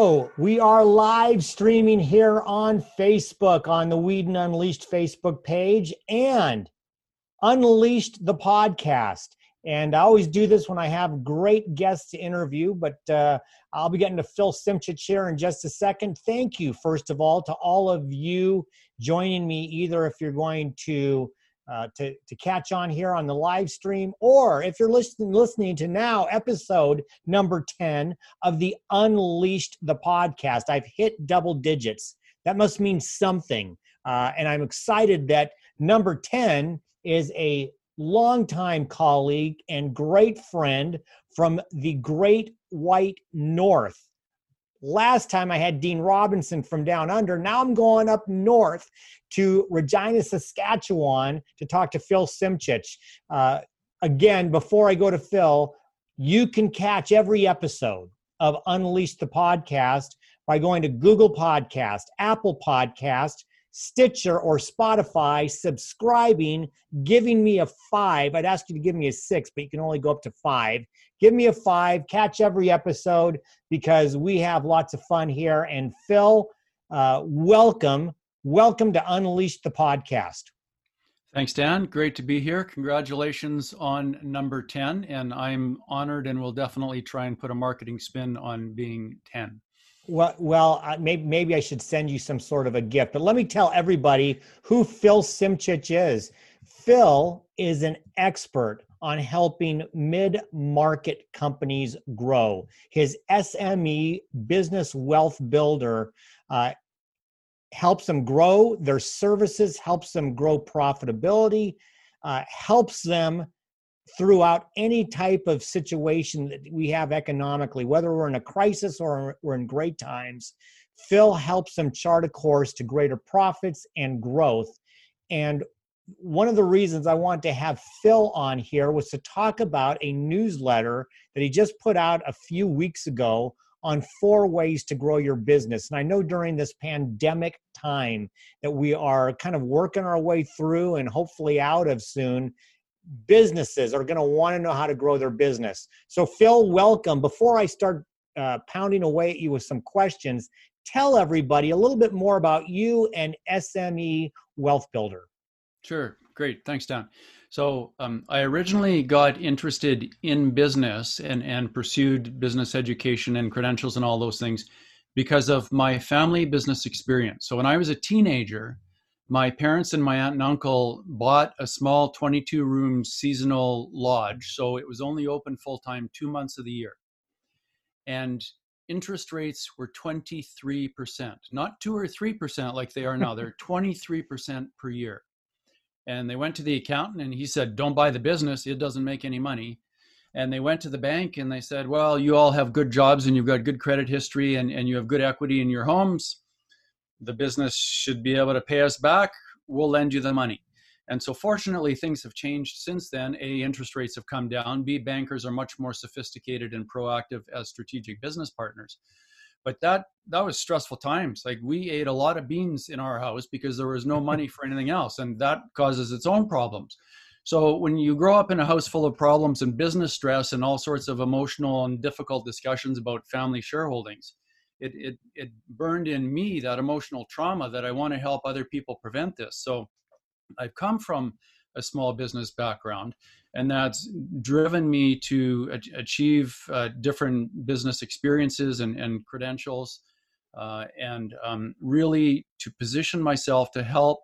We are live streaming here on Facebook on the Weedin Unleashed Facebook page and Unleashed the podcast. And I always do this when I have great guests to interview, but uh, I'll be getting to Phil Symchych here in just a second. Thank you, first of all, to all of you joining me, either if you're going to uh, to, to catch on here on the live stream, or if you're listening listening to now episode number 10 of the Unleashed the podcast. I've hit double digits. That must mean something. Uh, and I'm excited that number 10 is a longtime colleague and great friend from the great white north Last time I had Dean Robinson from down under. Now I'm going up north to Regina, Saskatchewan to talk to Phil Symchych. Uh, again, before I go to Phil, you can catch every episode of Unleash the Podcast by going to Google Podcast, Apple Podcast, Stitcher or Spotify, subscribing, giving me a five. I'd ask you to give me a six, but you can only go up to five. Give me a five, catch every episode because we have lots of fun here. And Phil, uh, welcome. Welcome to Unleash the Podcast. Thanks, Dan. Great to be here. Congratulations on number 10. And I'm honored and will definitely try and put a marketing spin on being 10. Well, well, maybe maybe I should send you some sort of a gift. But let me tell everybody who Phil Symchych is. Phil is an expert on helping mid-market companies grow. His SME business wealth builder uh, helps them grow their services, helps them grow profitability, uh, helps them throughout any type of situation that we have economically, whether we're in a crisis or we're in great times, Phil helps them chart a course to greater profits and growth. And one of the reasons I wanted to have Phil on here was to talk about a newsletter that he just put out a few weeks ago on four ways to grow your business. And I know during this pandemic time that we are kind of working our way through and hopefully out of soon, businesses are going to want to know how to grow their business. So, Phil, welcome. Before I start uh, pounding away at you with some questions, tell everybody a little bit more about you and SME Wealth Builder. Sure. Great. Thanks, Dan. So, um, I originally got interested in business and, and pursued business education and credentials and all those things because of my family business experience. So, when I was a teenager, my parents and my aunt and uncle bought a small 22 room seasonal lodge. So it was only open full time two months of the year. And interest rates were 23%, not two or 3% like they are now. They're 23% per year. And they went to the accountant and he said, Don't buy the business, it doesn't make any money. And they went to the bank and they said, Well, you all have good jobs and you've got good credit history and, and you have good equity in your homes the business should be able to pay us back. We'll lend you the money. And so, fortunately, things have changed since then. A, interest rates have come down. B, bankers are much more sophisticated and proactive as strategic business partners. But that that was stressful times. Like we ate a lot of beans in our house because there was no money for anything else, and that causes its own problems. So when you grow up in a house full of problems and business stress and all sorts of emotional and difficult discussions about family shareholdings, it, it, it burned in me that emotional trauma that I want to help other people prevent this. So I've come from a small business background, and that's driven me to achieve uh, different business experiences and, and credentials, uh, and um, really to position myself to help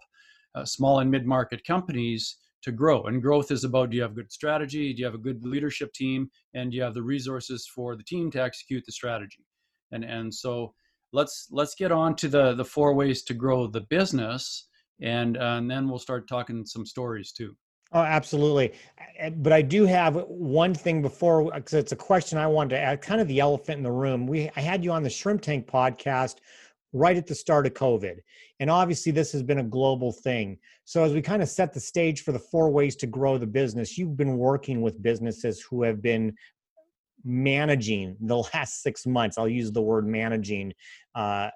uh, small and mid market companies to grow. And growth is about do you have a good strategy, do you have a good leadership team, and do you have the resources for the team to execute the strategy? And and so let's let's get on to the the four ways to grow the business and uh, and then we'll start talking some stories too oh absolutely. But i do have one thing before because it's a question i wanted to add kind of the elephant in the room. We i had you on the shrimp tank podcast right at the start of covid and obviously this has been a global thing. So as we kind of set the stage for the four ways to grow the business you've been working with businesses who have been managing the last six months i'll use the word managing uh,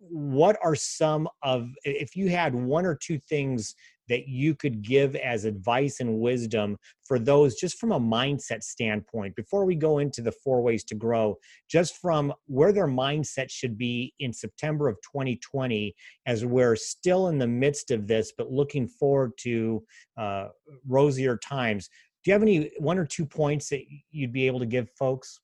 what are some of if you had one or two things that you could give as advice and wisdom for those just from a mindset standpoint before we go into the four ways to grow just from where their mindset should be in september of 2020 as we're still in the midst of this but looking forward to uh, rosier times. Do you have any one or two points that you'd be able to give folks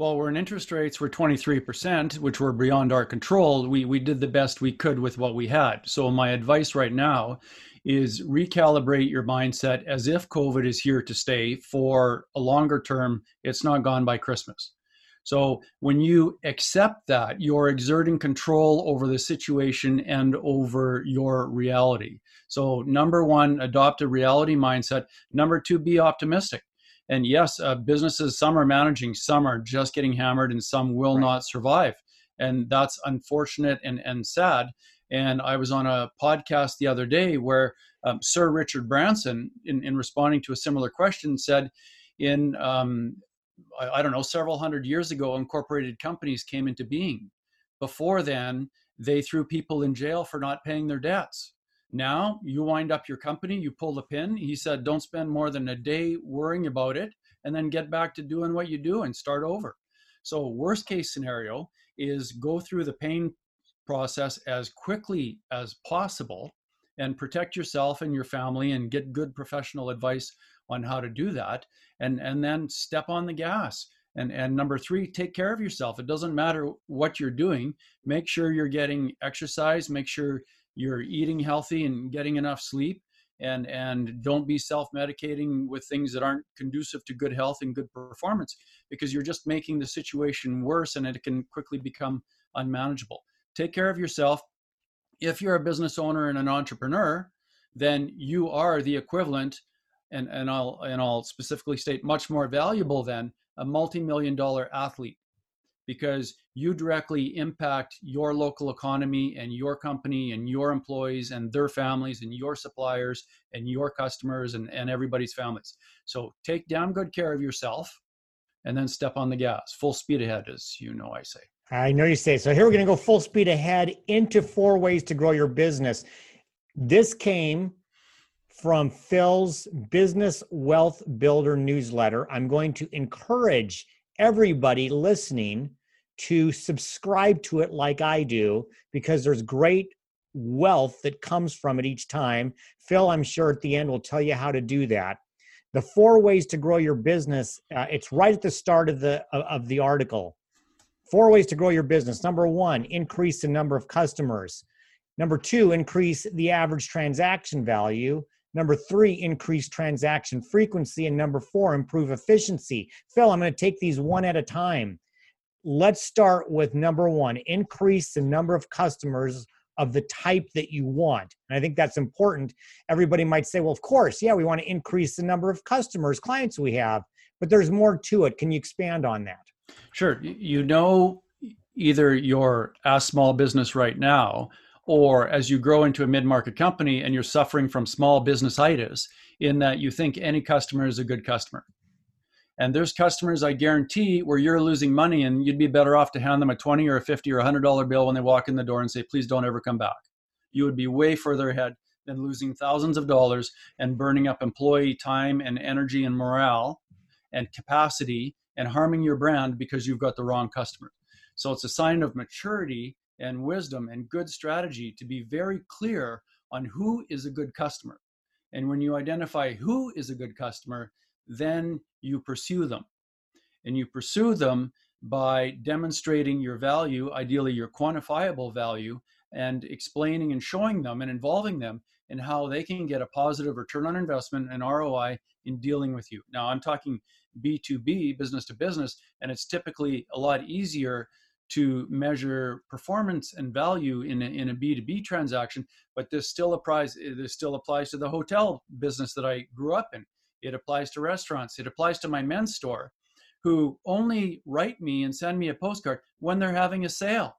well, when interest rates were 23%, which were beyond our control, we, we did the best we could with what we had. So, my advice right now is recalibrate your mindset as if COVID is here to stay for a longer term. It's not gone by Christmas. So when you accept that, you're exerting control over the situation and over your reality. So, number one, adopt a reality mindset. Number two, be optimistic. And yes, uh, businesses, some are managing, some are just getting hammered, and some will right. not survive. And that's unfortunate and, and sad. And I was on a podcast the other day where um, Sir Richard Branson, in, in responding to a similar question, said, in um, I, I don't know, several hundred years ago, incorporated companies came into being. Before then, they threw people in jail for not paying their debts. Now you wind up your company, you pull the pin. He said, don't spend more than a day worrying about it and then get back to doing what you do and start over. So, worst case scenario is go through the pain process as quickly as possible and protect yourself and your family and get good professional advice on how to do that and and then step on the gas and and number 3 take care of yourself it doesn't matter what you're doing make sure you're getting exercise make sure you're eating healthy and getting enough sleep and and don't be self-medicating with things that aren't conducive to good health and good performance because you're just making the situation worse and it can quickly become unmanageable take care of yourself. If you're a business owner and an entrepreneur, then you are the equivalent, and, and I'll and I'll specifically state much more valuable than a multi-million dollar athlete because you directly impact your local economy and your company and your employees and their families and your suppliers and your customers and, and everybody's families. So take damn good care of yourself and then step on the gas. Full speed ahead, as you know I say. I know you say. So here we're going to go full speed ahead into four ways to grow your business. This came from Phil's Business Wealth Builder newsletter. I'm going to encourage everybody listening to subscribe to it like I do because there's great wealth that comes from it each time. Phil, I'm sure at the end will tell you how to do that. The four ways to grow your business, uh, it's right at the start of the of the article. Four ways to grow your business. Number one, increase the number of customers. Number two, increase the average transaction value. Number three, increase transaction frequency. And number four, improve efficiency. Phil, I'm going to take these one at a time. Let's start with number one increase the number of customers of the type that you want. And I think that's important. Everybody might say, well, of course, yeah, we want to increase the number of customers, clients we have, but there's more to it. Can you expand on that? Sure. You know, either you're a small business right now, or as you grow into a mid market company and you're suffering from small business itis, in that you think any customer is a good customer. And there's customers I guarantee where you're losing money and you'd be better off to hand them a 20 or a 50 or a $100 bill when they walk in the door and say, please don't ever come back. You would be way further ahead than losing thousands of dollars and burning up employee time and energy and morale and capacity and harming your brand because you've got the wrong customer. So it's a sign of maturity and wisdom and good strategy to be very clear on who is a good customer. And when you identify who is a good customer, then you pursue them. And you pursue them by demonstrating your value, ideally your quantifiable value, and explaining and showing them and involving them in how they can get a positive return on investment and ROI in dealing with you. Now, I'm talking B2B, business to business, and it's typically a lot easier to measure performance and value in a, in a B2B transaction, but this still applies this still applies to the hotel business that I grew up in. It applies to restaurants, it applies to my men's store who only write me and send me a postcard when they're having a sale.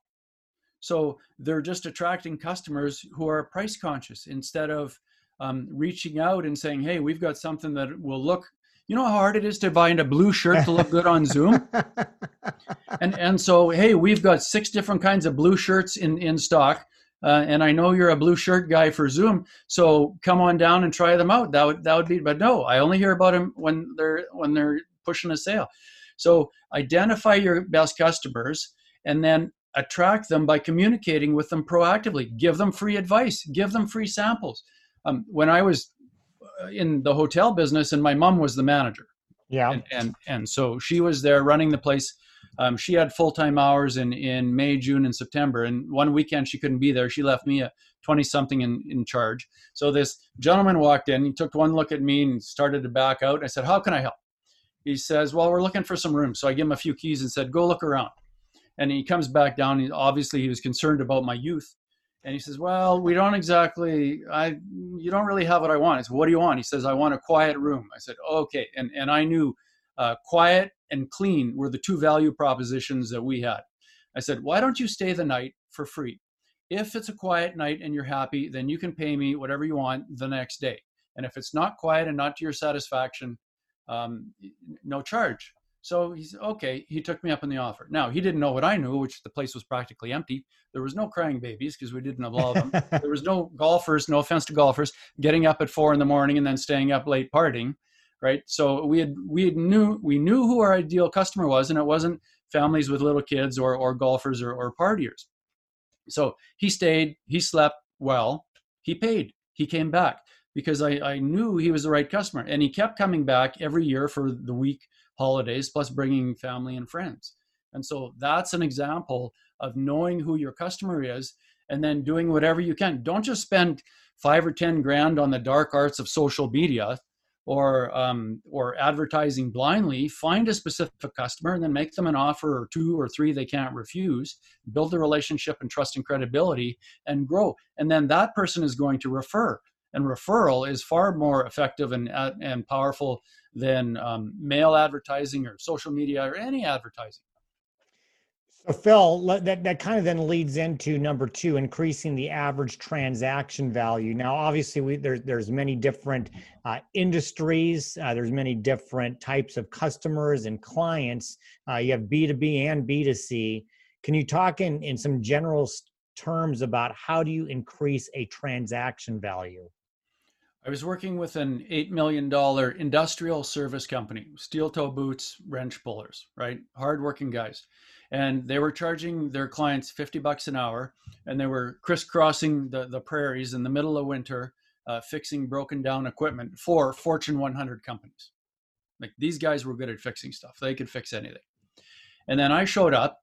So they're just attracting customers who are price conscious instead of um, reaching out and saying, "Hey, we've got something that will look you know how hard it is to find a blue shirt to look good on Zoom? and and so hey, we've got six different kinds of blue shirts in in stock. Uh, and I know you're a blue shirt guy for Zoom, so come on down and try them out. That would that would be. But no, I only hear about them when they're when they're pushing a sale. So identify your best customers, and then attract them by communicating with them proactively. Give them free advice. Give them free samples. Um, when I was uh, in the hotel business, and my mom was the manager. Yeah, and and, and so she was there running the place um, she had full time hours in, in May, June, and September. And one weekend she couldn't be there. She left me a 20 something in, in charge. So this gentleman walked in. He took one look at me and started to back out. I said, How can I help? He says, Well, we're looking for some rooms. So I give him a few keys and said, Go look around. And he comes back down. He, obviously, he was concerned about my youth. And he says, "Well, we don't exactly. I you don't really have what I want." I said, "What do you want?" He says, "I want a quiet room." I said, "Okay." And and I knew uh, quiet and clean were the two value propositions that we had. I said, why don't you stay the night for free? If it's a quiet night and you're happy, then you can pay me whatever you want the next day. And if it's not quiet and not to your satisfaction, um, no charge. So he said, okay. He took me up on the offer. Now, he didn't know what I knew, which the place was practically empty. There was no crying babies because we didn't have all of them. there was no golfers, no offense to golfers, getting up at four in the morning and then staying up late partying right? So we had we had knew we knew who our ideal customer was, and it wasn't families with little kids or or golfers or, or partiers. So he stayed, he slept well, he paid, he came back because I, I knew he was the right customer, and he kept coming back every year for the week holidays, plus bringing family and friends. And so that's an example of knowing who your customer is and then doing whatever you can. Don't just spend five or 10 grand on the dark arts of social media or um, or advertising blindly find a specific customer and then make them an offer or two or three they can't refuse build a relationship and trust and credibility and grow. And then that person is going to refer. And referral is far more effective and, uh, and powerful than um, mail advertising or social media or any advertising so Phil, that, that kind of then leads into number two, increasing the average transaction value. Now, obviously, we, there, there's many different uh, industries. Uh, there's many different types of customers and clients. Uh, you have B2B and B2C. Can you talk in, in some general terms about how do you increase a transaction value? I was working with an $8 million industrial service company, steel toe boots, wrench pullers, right? Hardworking guys and they were charging their clients 50 bucks an hour and they were crisscrossing the, the prairies in the middle of winter uh, fixing broken down equipment for fortune 100 companies. Like these guys were good at fixing stuff. They could fix anything. And then i showed up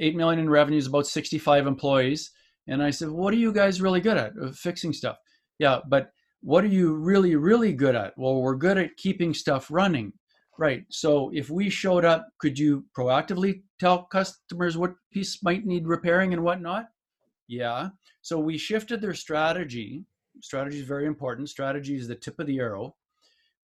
8 million in revenues about 65 employees and i said what are you guys really good at uh, fixing stuff? Yeah but what are you really really good at? Well we're good at keeping stuff running Right. So if we showed up, could you proactively tell customers what piece might need repairing and whatnot? Yeah. So we shifted their strategy. Strategy is very important. Strategy is the tip of the arrow.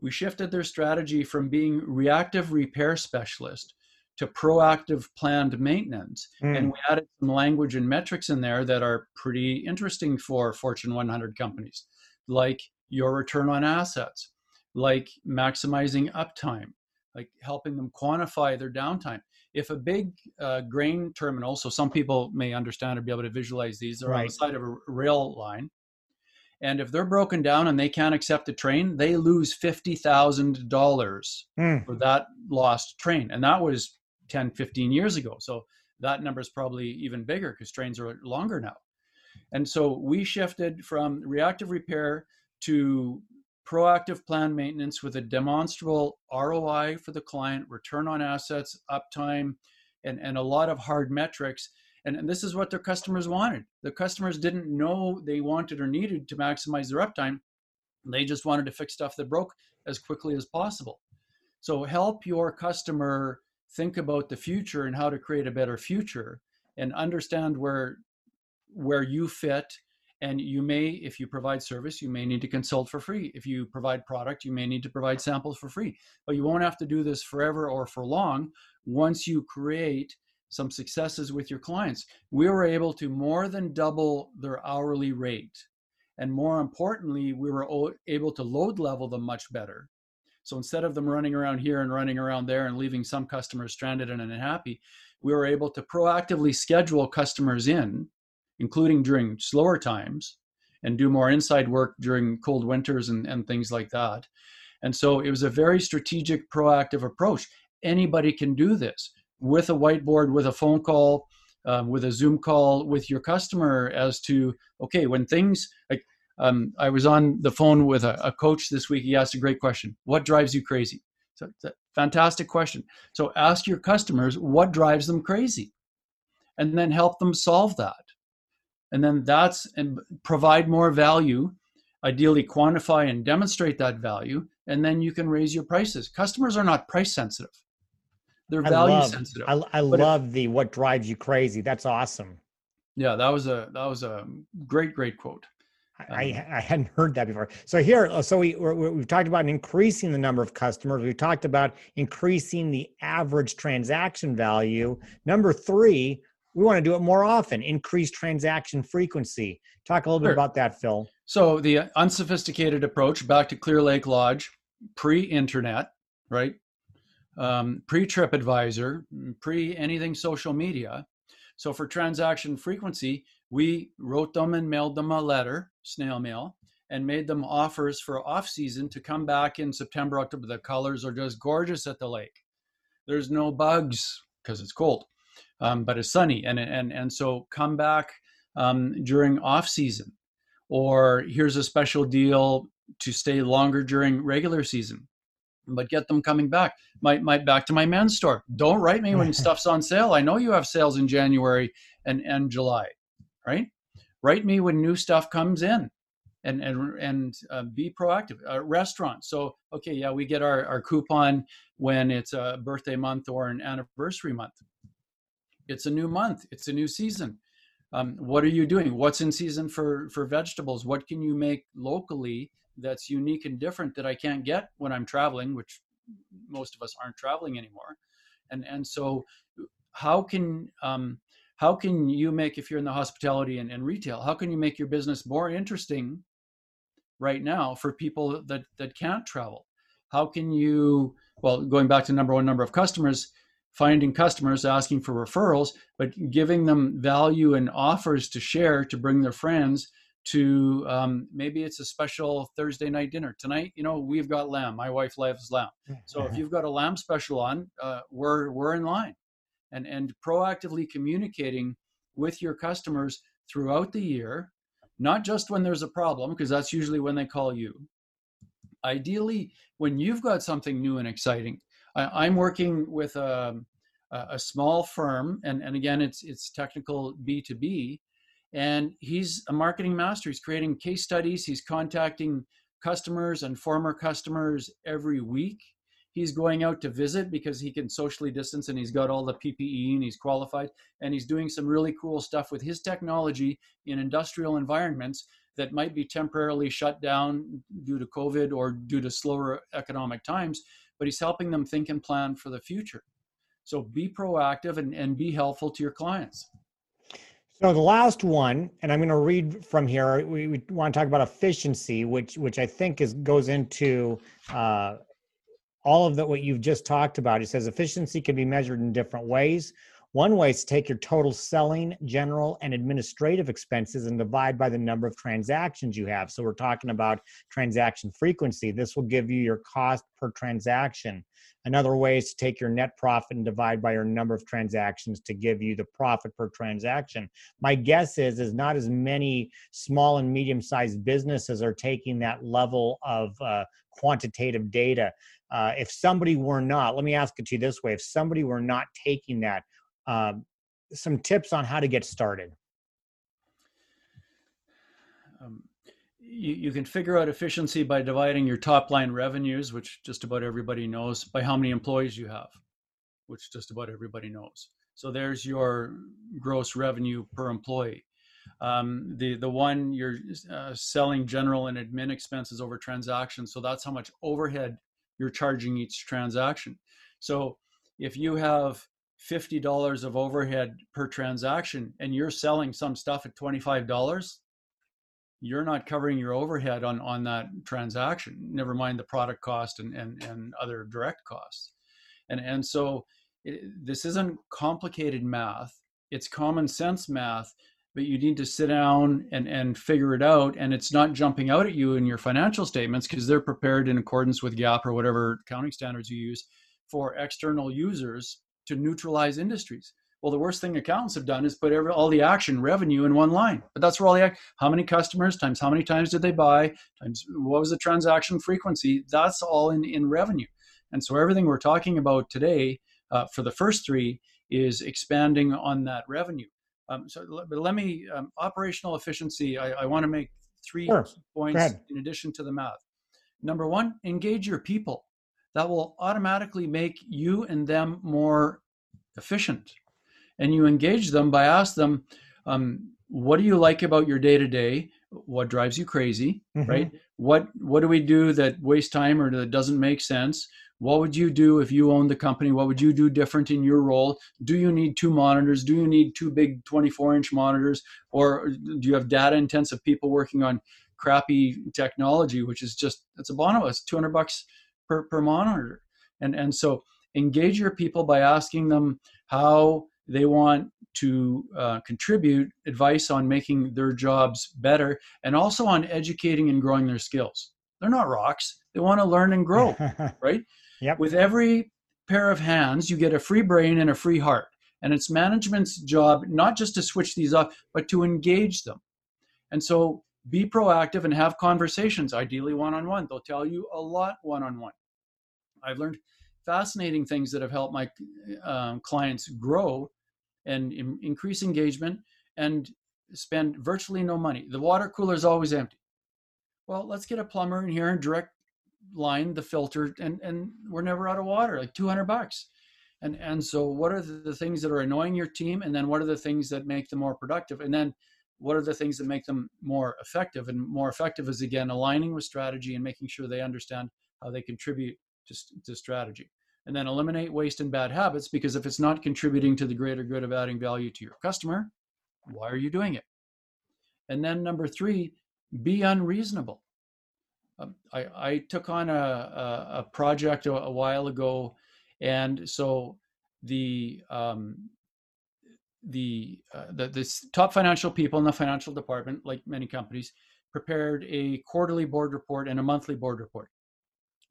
We shifted their strategy from being reactive repair specialist to proactive planned maintenance. Mm. And we added some language and metrics in there that are pretty interesting for Fortune 100 companies, like your return on assets, like maximizing uptime, like helping them quantify their downtime. If a big uh, grain terminal, so some people may understand or be able to visualize these, are right. on the side of a rail line, and if they're broken down and they can't accept a train, they lose fifty thousand dollars mm. for that lost train, and that was 10, 15 years ago. So that number is probably even bigger because trains are longer now. And so we shifted from reactive repair to proactive plan maintenance with a demonstrable ROI for the client, return on assets, uptime, and, and a lot of hard metrics. And, and this is what their customers wanted. The customers didn't know they wanted or needed to maximize their uptime. They just wanted to fix stuff that broke as quickly as possible. So help your customer think about the future and how to create a better future and understand where where you fit and you may if you provide service you may need to consult for free. If you provide product you may need to provide samples for free. But you won't have to do this forever or for long once you create some successes with your clients. We were able to more than double their hourly rate. And more importantly we were able to load level them much better. So instead of them running around here and running around there and leaving some customers stranded and unhappy, we were able to proactively schedule customers in, including during slower times, and do more inside work during cold winters and, and things like that. And so it was a very strategic, proactive approach. Anybody can do this with a whiteboard, with a phone call, um, with a Zoom call with your customer as to, okay, when things like um, I was on the phone with a, a, coach this week. He asked a great question What drives you crazy? So fantastic question. So ask your customers what drives them crazy and then help them solve that. And then that's and provide more value, ideally quantify and demonstrate that value, and then you can raise your prices. Customers are not price sensitive. They're I value love, sensitive. I, I love if, the what drives you crazy. That's awesome. Yeah, that was a that was a great great quote. I, um, I hadn't heard that before. So here, uh, so we we've talked about increasing the number of customers. We've talked about increasing the average transaction value. Number three, we want to do it more often. Increase transaction frequency. Talk a little sure. bit about that, Phil. So the unsophisticated approach, back to Clear Lake Lodge, pre-internet, right? Um, pre TripAdvisor, pre anything social media. So for transaction frequency, we wrote them and mailed them a letter, snail mail, and made them offers for off season to come back in September, October. The colors are just gorgeous at the lake. There's no bugs because it's cold, um, but it's sunny, and and and so come back um, during off season, or here's a special deal to stay longer during regular season but get them coming back. My, my back to my men's store. Don't write me when stuff's on sale. I know you have sales in January and, and July right? Write me when new stuff comes in and and and uh, be proactive. Uh, restaurants. So okay, yeah, we get our our coupon when it's a birthday month or an anniversary month. It's a new month. It's a new season. Um, what are you doing? What's in season for for vegetables? What can you make locally that's unique and different that I can't get when I'm traveling, which most of us aren't traveling anymore. And and so, how can um, how can you make if you're in the hospitality and, and retail how can you make your business more interesting right now for people that that can't travel how can you well going back to number one number of customers finding customers asking for referrals but giving them value and offers to share to bring their friends to um, maybe it's a special thursday night dinner. Tonight you know we've got lamb. My wife loves lamb. So if you've got a lamb special on uh, we're we're in line. And, and proactively communicating with your customers throughout the year, not just when there's a problem, because that's usually when they call you. Ideally, when you've got something new and exciting, I, am working with um, a, a small firm, and, and again, it's it's technical B2B, and he's a marketing master. He's creating case studies. He's contacting customers and former customers every week he's going out to visit because he can socially distance and he's got all the PPE and he's qualified and he's doing some really cool stuff with his technology in industrial environments that might be temporarily shut down due to COVID or due to slower economic times, but he's helping them think and plan for the future. So be proactive and, and be helpful to your clients. So the last one, and I'm going to read from here. We, we want to talk about efficiency, which which I think is goes into uh, all of that what you've just talked about. It says efficiency can be measured in different ways. One way is to take your total selling, general, and administrative expenses and divide by the number of transactions you have. So we're talking about transaction frequency. This will give you your cost per transaction. Another way is to take your net profit and divide by your number of transactions to give you the profit per transaction. My guess is is not as many small and medium sized businesses are taking that level of uh, quantitative data uh, if somebody were not, let me ask it to you this way: if somebody were not taking that, um, some tips on how to get started. Um, you, you can figure out efficiency by dividing your top line revenues, which just about everybody knows, by how many employees you have, which just about everybody knows. So there's your gross revenue per employee. Um, the the one you're uh, selling general and admin expenses over transactions, so that's how much overhead you're charging each transaction. So if you have $50 of overhead per transaction and you're selling some stuff at $25, you're not covering your overhead on on that transaction never mind the product cost and and, and other direct costs. And and so it, this isn't complicated math. It's common sense math but you need to sit down and and figure it out and it's not jumping out at you in your financial statements because they're prepared in accordance with GAAP or whatever accounting standards you use for external users to neutralize industries well, the worst thing accountants have done is put every, all the action revenue in one line. But that's where all the act, how many customers times how many times did they buy times what was the transaction frequency. That's all in in revenue. And so everything we're talking about today uh, for the first three is expanding on that revenue. Um, so, but let me um, operational efficiency. I, I want to make three sure. points in addition to the math. Number one, engage your people. That will automatically make you and them more efficient and you engage them by asking them, um, what do you like about your day to day? What drives you crazy, mm-hmm. right? What what do we do that wastes time or that doesn't make sense? What would you do if you owned the company? What would you do different in your role? Do you need two monitors? Do you need two big 24 inch monitors? Or do you have data intensive people working on crappy technology, which is just, it's a bono, it's 200 bucks per, per monitor. And, and so engage your people by asking them how they want to uh, contribute advice on making their jobs better and also on educating and growing their skills. They're not rocks. They want to learn and grow, right? Yep. With every pair of hands, you get a free brain and a free heart. And it's management's job not just to switch these off, but to engage them. And so be proactive and have conversations, ideally one on one. They'll tell you a lot one on one. I've learned fascinating things that have helped my um, clients grow and in, increase engagement and spend virtually no money. The water cooler is always empty. Well, let's get a plumber in here and direct line the filter and and we're never out of water, like 200 bucks. And and so what are the things that are annoying your team and then what are the things that make them more productive? And then what are the things that make them more effective? And more effective is again aligning with strategy and making sure they understand how they contribute to, to strategy and then eliminate waste and bad habits because if it's not contributing to the greater good of adding value to your customer, why are you doing it? And then number three, be unreasonable. Um, I, I, took on a, a, a project a, a, while ago, and so the um, the, uh, the the top financial people in the financial department, like many companies, prepared a quarterly board report and a monthly board report.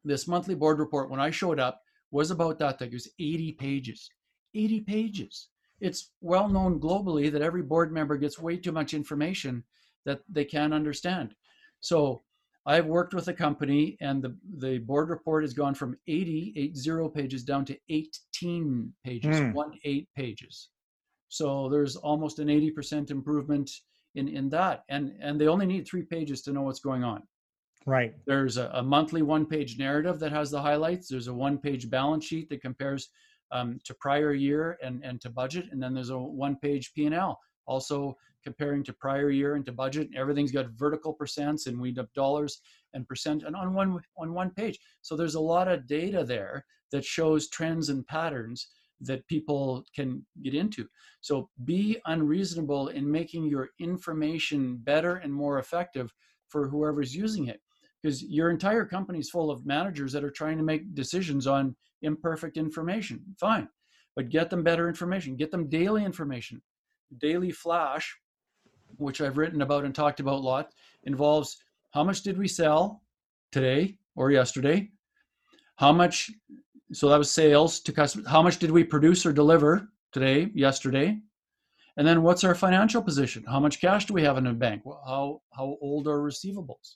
This monthly board report, when I showed up, was about that thing. It was 80 pages. 80 pages. It's well known globally that every board member gets way too much information that they can't understand. So I've worked with a company and the, the board report has gone from 80, 80 pages down to 18 pages, mm. one eight pages. So there's almost an 80% improvement in, in that. And, and they only need three pages to know what's going on. Right. There's a, a monthly one page narrative that has the highlights. There's a one page balance sheet that compares um, to prior year and, and to budget. And then there's a one page P&L also comparing to prior year and to budget. Everything's got vertical percents and we have dollars and percent and on one on one page. So there's a lot of data there that shows trends and patterns that people can get into. So be unreasonable in making your information better and more effective for whoever's using it because your entire company is full of managers that are trying to make decisions on imperfect information. Fine, but get them better information, get them daily information. Daily flash, which I've written about and talked about a lot, involves how much did we sell today or yesterday? How much, so that was sales to customers. How much did we produce or deliver today, yesterday? And then what's our financial position? How much cash do we have in the bank? How, how old are receivables?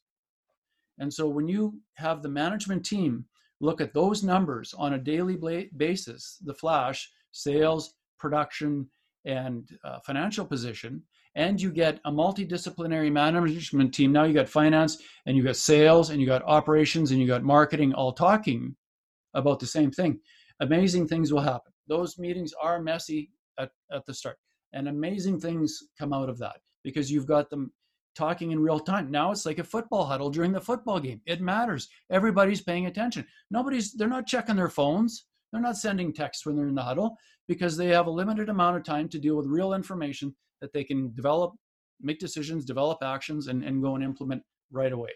And so when you have the management team look at those numbers on a daily basis, the flash, sales, production, and uh, financial position, and you get a multidisciplinary management team. Now you got finance and you got sales and you got operations and you got marketing all talking about the same thing. Amazing things will happen. Those meetings are messy at, at the start, and amazing things come out of that because you've got them talking in real time. Now it's like a football huddle during the football game. It matters. Everybody's paying attention. Nobody's, they're not checking their phones. They're not sending texts when they're in the huddle because they have a limited amount of time to deal with real information that they can develop make decisions, develop actions, and, and go and implement right away.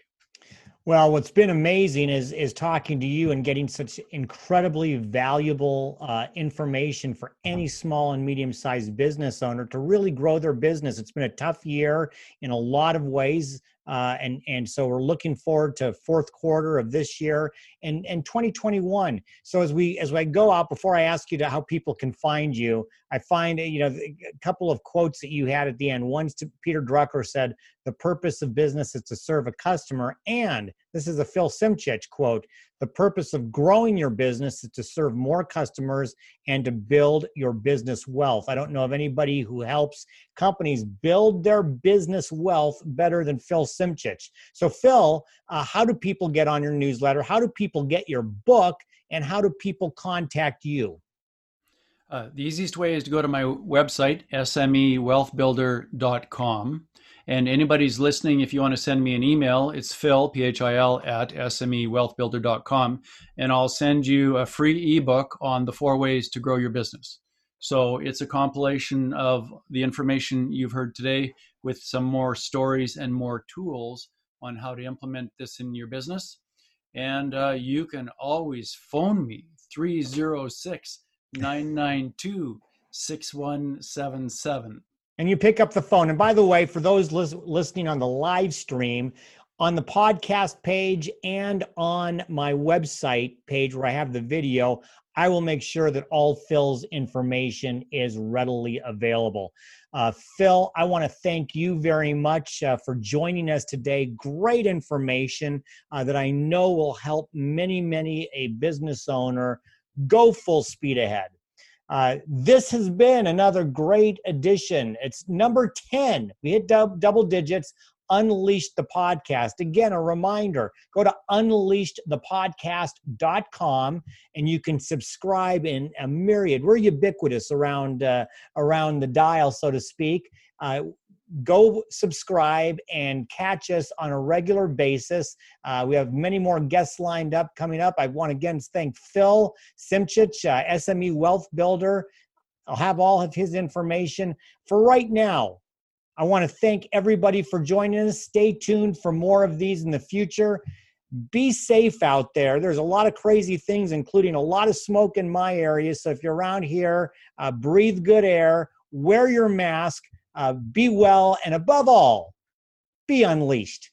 Well, what's been amazing is is talking to you and getting such incredibly valuable uh, information for any small and medium sized business owner to really grow their business. It's been a tough year in a lot of ways. Uh, and and so we're looking forward to fourth quarter of this year and and 2021. So as we as I go out, before I ask you to how people can find you, I find you know a couple of quotes that you had at the end. One's to Peter Drucker said, "The purpose of business is to serve a customer," and this is a Phil Symchych quote. The purpose of growing your business is to serve more customers and to build your business wealth. I don't know of anybody who helps companies build their business wealth better than Phil Symchych. So, Phil, uh, how do people get on your newsletter? How do people get your book? And how do people contact you? Uh, the easiest way is to go to my website, smewealthbuilder.com. And anybody's listening, if you want to send me an email, it's phil, P-H-I-L, at smewealthbuilder.com. And I'll send you a free ebook on the four ways to grow your business. So it's a compilation of the information you've heard today with some more stories and more tools on how to implement this in your business. And uh, you can always phone me, 306 992 6177 and you pick up the phone. And by the way, for those lis- listening on the live stream, on the podcast page and on my website page where I have the video, I will make sure that all Phil's information is readily available. Uh, Phil, I want to thank you very much uh, for joining us today. Great information uh, that I know will help many, many a business owner go full speed ahead. Uh, this has been another great edition. It's number 10. We hit dub, double digits. Unleash the podcast. Again, a reminder go to unleashedthepodcast.com and you can subscribe in a myriad. We're ubiquitous around, uh, around the dial, so to speak. Uh, go subscribe and catch us on a regular basis. Uh, we have many more guests lined up coming up. I want to again thank Phil Symchych, uh, SME Wealth Builder. I'll have all of his information. For right now, I want to thank everybody for joining us. Stay tuned for more of these in the future. Be safe out there. There's a lot of crazy things, including a lot of smoke in my area. So if you're around here, uh, breathe good air, wear your mask uh, be well, and above all, be unleashed.